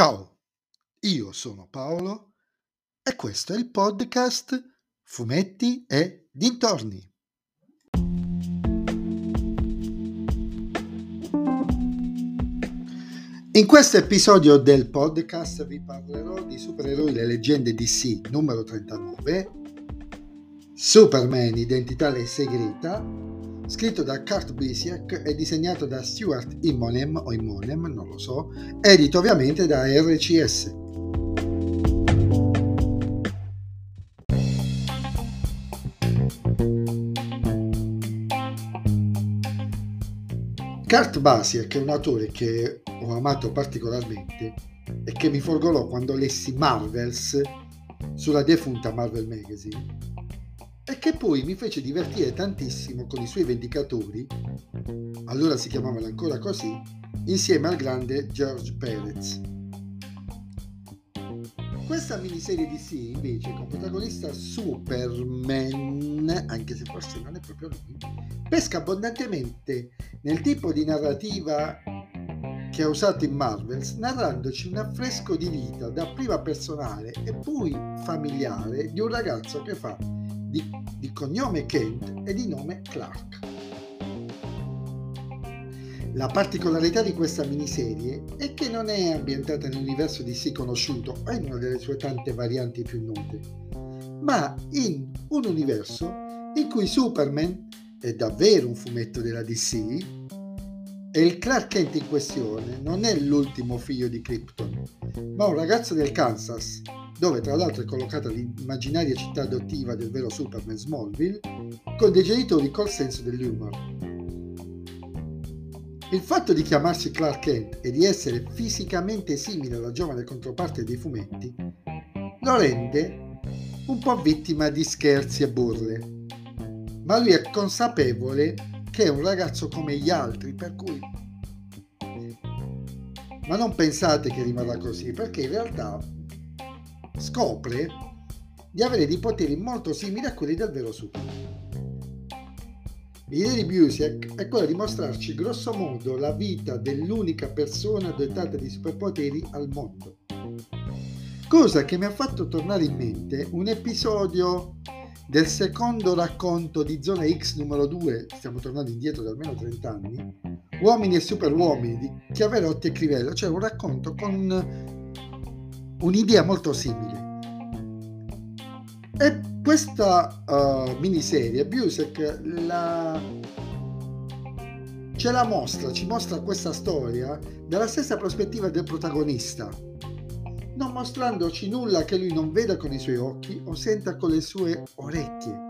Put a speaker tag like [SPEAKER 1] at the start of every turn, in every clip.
[SPEAKER 1] Ciao, io sono Paolo e questo è il podcast Fumetti e Dintorni. In questo episodio del podcast vi parlerò di supereroi le leggende DC numero 39, Superman identità segreta, scritto da Kurt Busiek e disegnato da Stuart Immonem o Immonem, non lo so, edito ovviamente da RCS. Kurt Busiek è un autore che ho amato particolarmente e che mi folgorò quando lessi Marvels sulla defunta Marvel Magazine e che poi mi fece divertire tantissimo con i suoi Vendicatori, allora si chiamavano ancora così, insieme al grande George Perez. Questa miniserie di sì, invece, con protagonista Superman, anche se forse non è proprio lui, pesca abbondantemente nel tipo di narrativa che ha usato in Marvels, narrandoci un affresco di vita da prima personale e poi familiare di un ragazzo che fa di, di cognome Kent e di nome Clark. La particolarità di questa miniserie è che non è ambientata nell'universo di sì conosciuto o in una delle sue tante varianti più note, ma in un universo in cui Superman è davvero un fumetto della DC e il Clark Kent in questione non è l'ultimo figlio di Krypton, ma un ragazzo del Kansas dove tra l'altro è collocata l'immaginaria città adottiva del vero Superman Smallville, con dei genitori col senso dell'humor. Il fatto di chiamarsi Clark Kent e di essere fisicamente simile alla giovane controparte dei fumetti lo rende un po' vittima di scherzi e burle, ma lui è consapevole che è un ragazzo come gli altri, per cui... Ma non pensate che rimarrà così, perché in realtà scopre di avere dei poteri molto simili a quelli del vero Superman. L'idea di Busiek è quella di mostrarci grosso modo la vita dell'unica persona dotata di superpoteri al mondo. Cosa che mi ha fatto tornare in mente un episodio del secondo racconto di Zona X numero 2, stiamo tornando indietro da almeno 30 anni, Uomini e Superuomini di Chiaverotti e Crivello, cioè un racconto con un'idea molto simile. E questa uh, miniserie, Busek, la... ce la mostra, ci mostra questa storia dalla stessa prospettiva del protagonista, non mostrandoci nulla che lui non veda con i suoi occhi o senta con le sue orecchie.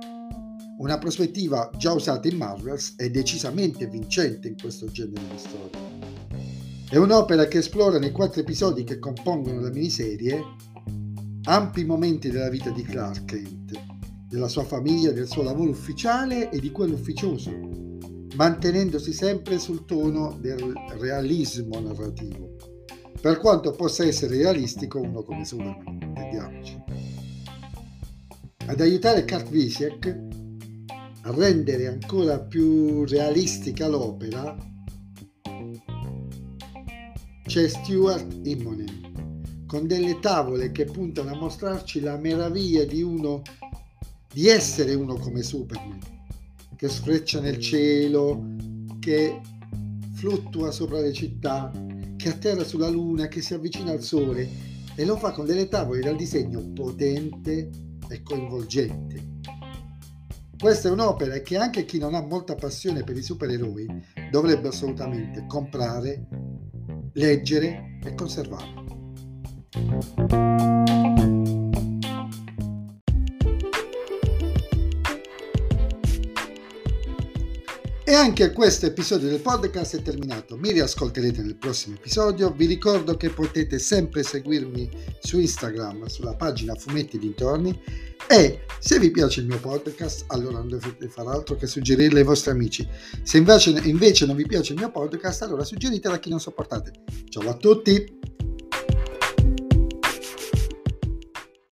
[SPEAKER 1] Una prospettiva già usata in Marvels e decisamente vincente in questo genere di storia. È un'opera che esplora nei quattro episodi che compongono la miniserie ampi momenti della vita di Clark Kent, della sua famiglia, del suo lavoro ufficiale e di quello ufficioso, mantenendosi sempre sul tono del realismo narrativo, per quanto possa essere realistico uno come Superman, intendiamoci. Ad aiutare Kurt Visiek a rendere ancora più realistica l'opera c'è Stuart Immonen, con delle tavole che puntano a mostrarci la meraviglia di uno, di essere uno come Superman, che sfreccia nel cielo, che fluttua sopra le città, che atterra sulla luna, che si avvicina al sole e lo fa con delle tavole dal disegno potente e coinvolgente. Questa è un'opera che anche chi non ha molta passione per i supereroi dovrebbe assolutamente comprare leggere e conservare. E anche questo episodio del podcast è terminato. Mi riascolterete nel prossimo episodio. Vi ricordo che potete sempre seguirmi su Instagram, sulla pagina Fumetti Dintorni. E se vi piace il mio podcast, allora non dovete fare altro che suggerirlo ai vostri amici. Se invece, invece non vi piace il mio podcast, allora suggeritelo a chi non sopportate. Ciao a tutti!